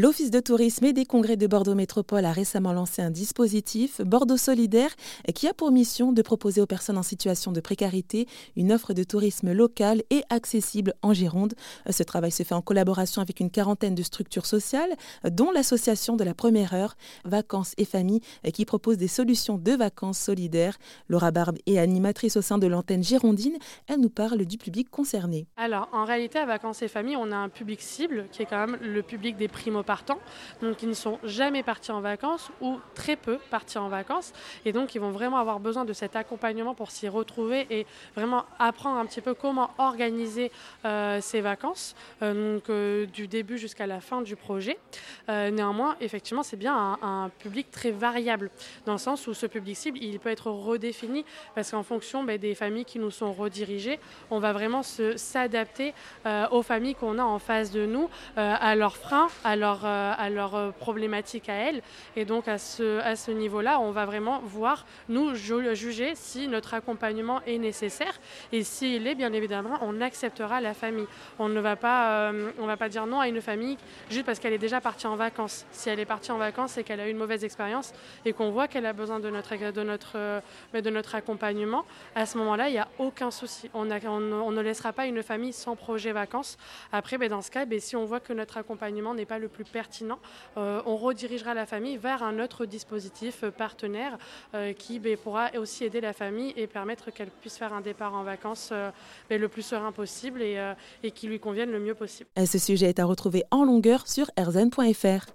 L'Office de tourisme et des congrès de Bordeaux Métropole a récemment lancé un dispositif, Bordeaux Solidaire, qui a pour mission de proposer aux personnes en situation de précarité une offre de tourisme local et accessible en Gironde. Ce travail se fait en collaboration avec une quarantaine de structures sociales, dont l'association de la première heure, Vacances et Familles, qui propose des solutions de vacances solidaires. Laura Barbe est animatrice au sein de l'antenne girondine. Elle nous parle du public concerné. Alors, en réalité, à Vacances et Familles, on a un public cible qui est quand même le public des primo partants, donc ils ne sont jamais partis en vacances ou très peu partis en vacances, et donc ils vont vraiment avoir besoin de cet accompagnement pour s'y retrouver et vraiment apprendre un petit peu comment organiser euh, ces vacances, euh, donc euh, du début jusqu'à la fin du projet. néanmoins, effectivement, c'est bien un, public très variable, dans le sens où ce public cible, il peut être redéfini parce qu'en fonction ben, des familles qui nous sont redirigées, on va vraiment s'adapter aux familles qu'on a en face de nous, à leurs freins, à leurs euh, à leur euh, problématique à elles. Et donc à ce, à ce niveau-là, on va vraiment voir, nous, juger si notre accompagnement est nécessaire. Et s'il est, bien évidemment, on acceptera la famille. On ne va pas, euh, on va pas dire non à une famille juste parce qu'elle est déjà partie en vacances. Si elle est partie en vacances et qu'elle a eu une mauvaise expérience et qu'on voit qu'elle a besoin de notre, de notre, de notre accompagnement, à ce moment-là, il n'y a aucun souci. On, ne laissera pas une famille sans projet vacances. Après, ben, dans ce cas, ben, si on voit que notre accompagnement n'est pas le plus pertinent, euh, on redirigera la famille vers un autre dispositif partenaire euh, qui ben, pourra aussi aider la famille et permettre qu'elle puisse faire un départ en vacances euh, ben, le plus serein possible et, et qui lui convienne le mieux possible. ce sujet est à retrouver en longueur sur rzn.fr.